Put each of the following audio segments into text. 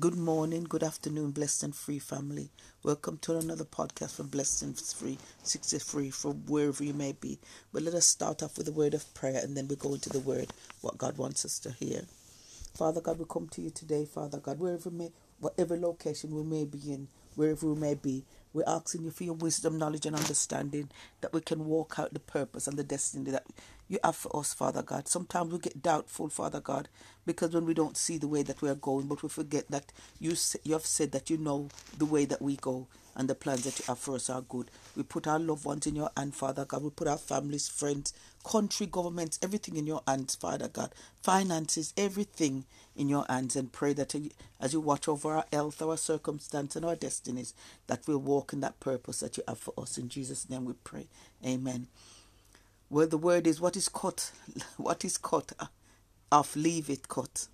Good morning, good afternoon, blessed and free family. Welcome to another podcast from Blessed and Free, 63 from wherever you may be. But let us start off with a word of prayer and then we go into the word, what God wants us to hear. Father God, we come to you today, Father God, wherever may, whatever location we may be in, wherever we may be, we're asking you for your wisdom, knowledge, and understanding that we can walk out the purpose and the destiny that you have for us, Father God. Sometimes we get doubtful, Father God, because when we don't see the way that we are going, but we forget that you you have said that you know the way that we go and the plans that you have for us are good. We put our loved ones in your hand, Father God. We put our families, friends, country, governments, everything in your hands, Father God. Finances, everything in your hands, and pray that as you watch over our health, our circumstance, and our destinies, that we'll walk in that purpose that you have for us. In Jesus' name we pray. Amen. Well, the word is what is cut, what is cut uh, off, leave it cut.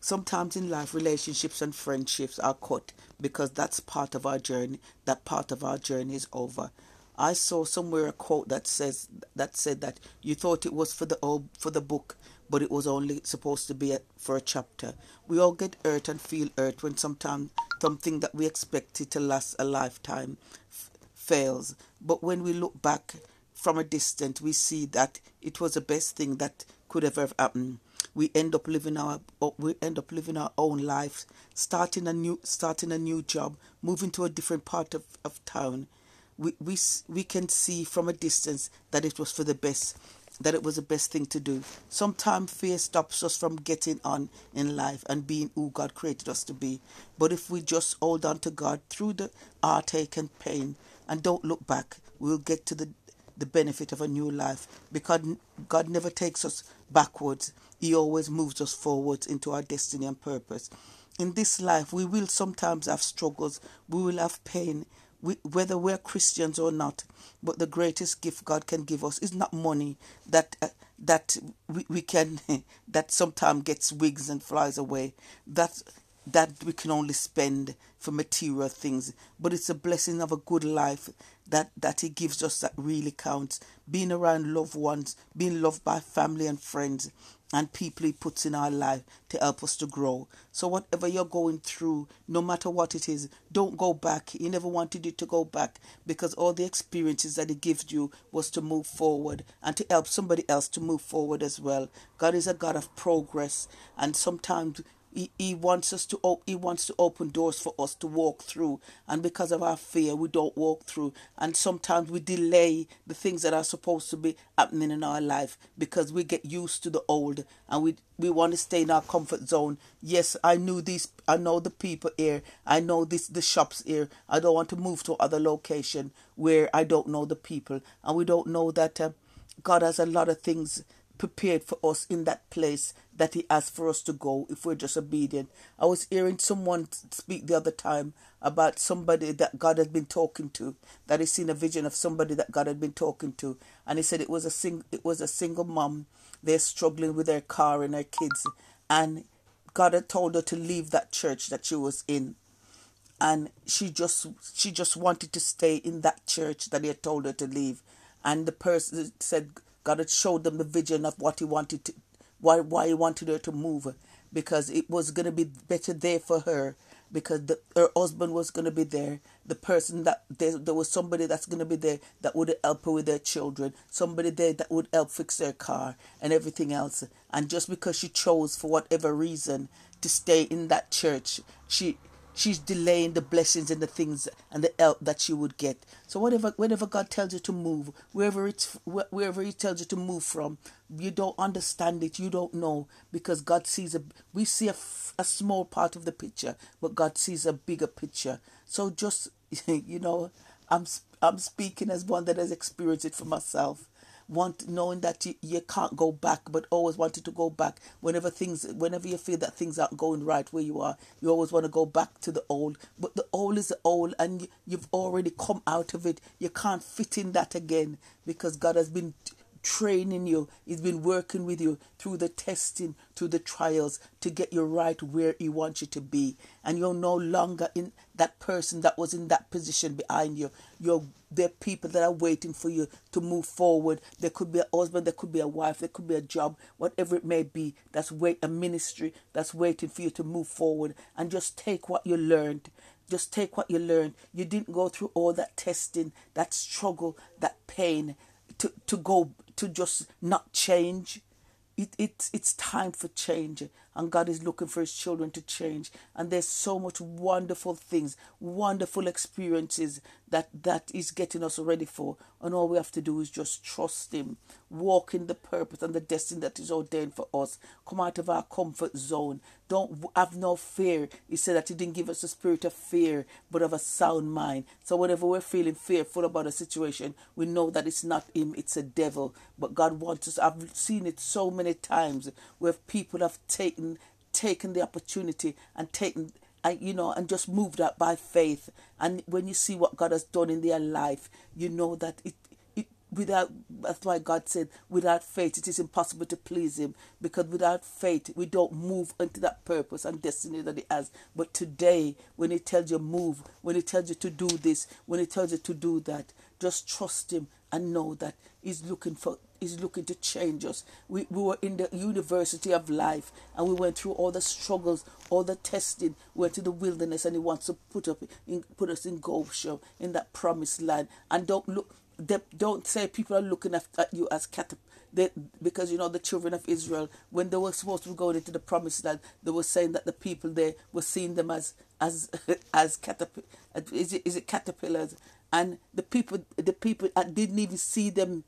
Sometimes in life, relationships and friendships are cut because that's part of our journey. That part of our journey is over. I saw somewhere a quote that says that said that you thought it was for the for the book, but it was only supposed to be a, for a chapter. We all get hurt and feel hurt when sometimes something that we expected to last a lifetime f- fails. But when we look back from a distance, we see that it was the best thing that could ever have happened we end up living our uh, we end up living our own lives, starting a new starting a new job, moving to a different part of, of town. We, we we can see from a distance that it was for the best, that it was the best thing to do. Sometimes fear stops us from getting on in life and being who God created us to be. But if we just hold on to God through the heartache and pain and don't look back, we'll get to the the benefit of a new life because God never takes us backwards. He always moves us forwards into our destiny and purpose. In this life, we will sometimes have struggles, we will have pain, we, whether we're Christians or not. But the greatest gift God can give us is not money that uh, that we, we can that sometimes gets wigs and flies away. That that we can only spend for material things, but it's a blessing of a good life that that He gives us that really counts. Being around loved ones, being loved by family and friends, and people He puts in our life to help us to grow. So whatever you're going through, no matter what it is, don't go back. He never wanted you to go back because all the experiences that He gives you was to move forward and to help somebody else to move forward as well. God is a God of progress, and sometimes he, he wants us to he wants to open doors for us to walk through. And because of our fear we don't walk through. And sometimes we delay the things that are supposed to be happening in our life because we get used to the old. And we we want to stay in our comfort zone. Yes i knew these i know the people here. I know this the shops here. I don't want to move to other location where i don't know the people. And we don't know that uh, god has a lot of things prepared for us in that place that He has for us to go if we're just obedient. I was hearing someone speak the other time about somebody that God had been talking to, that he seen a vision of somebody that God had been talking to, and he said it was a sing it was a single mom. They're struggling with their car and their kids, and God had told her to leave that church that she was in and she just she just wanted to stay in that church that he had told her to leave and the person said God had showed them the vision of what He wanted to, why why He wanted her to move, because it was going to be better there for her, because the, her husband was going to be there. The person that there, there was somebody that's going to be there that would help her with their children, somebody there that would help fix their car and everything else. And just because she chose for whatever reason to stay in that church, she she's delaying the blessings and the things and the help that she would get. So whatever, whenever God tells you to move, wherever it's wherever He tells you to move from, you don't understand it, you don't know because God sees a. We see a, a small part of the picture, but God sees a bigger picture. So just you know, I'm I'm speaking as one that has experienced it for myself want knowing that you, you can't go back but always wanted to go back. Whenever things whenever you feel that things aren't going right where you are you always want to go back to the old. But the old is the old and you, you've already come out of it. You can't fit in that again because god has been training you. He's been working with you through the testing, through the trials to get you right where He wants you to be. And you're no longer in that person that was in that position behind you. You're there people that are waiting for you to move forward. There could be a husband, there could be a wife, there could be a job, whatever it may be. That's wait a ministry that's waiting for you to move forward and just take what you learned just take what you learned. You didn't go through all that testing, that struggle, that pain to, to go to just not change. It, it, it's time for change and God is looking for his children to change. And there's so much wonderful things wonderful experiences that that is getting us ready for. And all we have to do is just trust him. Walk in the purpose and the destiny that is ordained for us. Come out of our comfort zone. Don't have no fear. He said that he didn't give us a spirit of fear but of a sound mind. So whenever we're feeling fearful about a situation we know that it's not him it's a devil. But god wants us i've seen it so many times where people have taken taken the opportunity and taken and you know and just moved out by faith. And when you see what god has done in their life you know that it, it without that's why god said without faith it is impossible to please him. Because without faith we don't move into that purpose and destiny that he has. But today when he tells you move when he tells you to do this when he tells you to do that just trust him and know that he's looking for He's looking to change us. We, we were in the university of life and we went through all the struggles, all the testing, we went to the wilderness and he wants to put up in, put us in Goshen, in that promised land. And don't look they, don't say people are looking at, at you as catap they, because you know the children of Israel when they were supposed to go into the promised land they were saying that the people there were seeing them as as as caterp- is it, is it caterpillars and the people the people uh, didn't even see them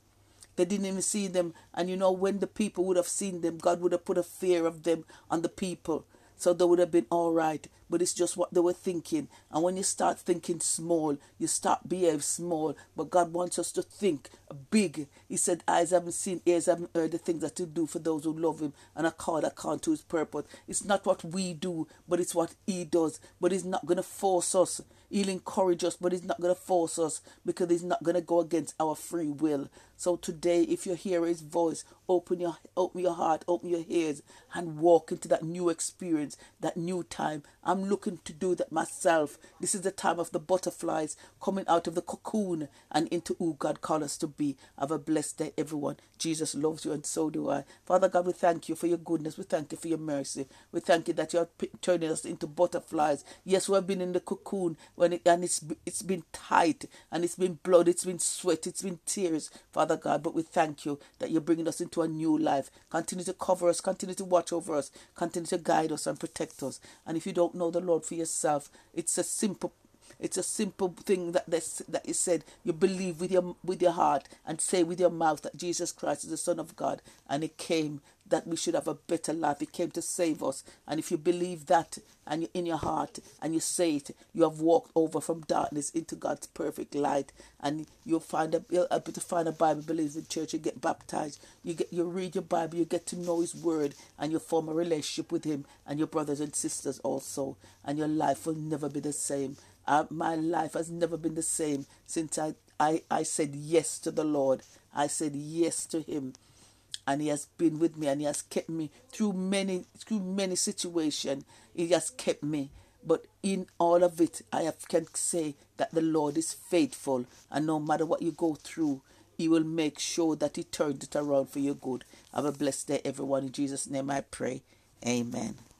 they didn't even see them. And you know, when the people would have seen them, God would have put a fear of them on the people. So they would have been all right. But it's just what they were thinking. And when you start thinking small, you start behave small. But God wants us to think big. He said, Eyes haven't seen, ears haven't heard the things that He do for those who love Him and are called account to His purpose. It's not what we do, but it's what He does. But He's not going to force us. He'll encourage us, but He's not going to force us because He's not going to go against our free will. So today, if you hear His voice, open your open your heart, open your ears, and walk into that new experience, that new time. I'm looking to do that myself. This is the time of the butterflies coming out of the cocoon and into who God called us to be. Have a blessed day, everyone. Jesus loves you, and so do I. Father God, we thank you for your goodness. We thank you for your mercy. We thank you that you are turning us into butterflies. Yes, we have been in the cocoon when it, and it's it's been tight and it's been blood, it's been sweat, it's been tears, Father God. But we thank you that you're bringing us into a new life. Continue to cover us, continue to watch over us, continue to guide us and protect us. And if you don't know the Lord for yourself, it's a simple it's a simple thing that this, that is said. You believe with your with your heart and say with your mouth that Jesus Christ is the Son of God, and He came that we should have a better life. He came to save us. And if you believe that and you, in your heart and you say it, you have walked over from darkness into God's perfect light. And you'll find a, you'll able to find a Bible believing church. You get baptized. You get you read your Bible. You get to know His Word, and you form a relationship with Him and your brothers and sisters also. And your life will never be the same. Uh, my life has never been the same since I, I, I said yes to the Lord. I said yes to Him and he has been with me and he has kept me through many through many situations he has kept me. But in all of it i have, can say that the lord is faithful and no matter what you go through he will make sure that he turns it around for your good. Have a blessed day everyone. In jesus name i pray. Amen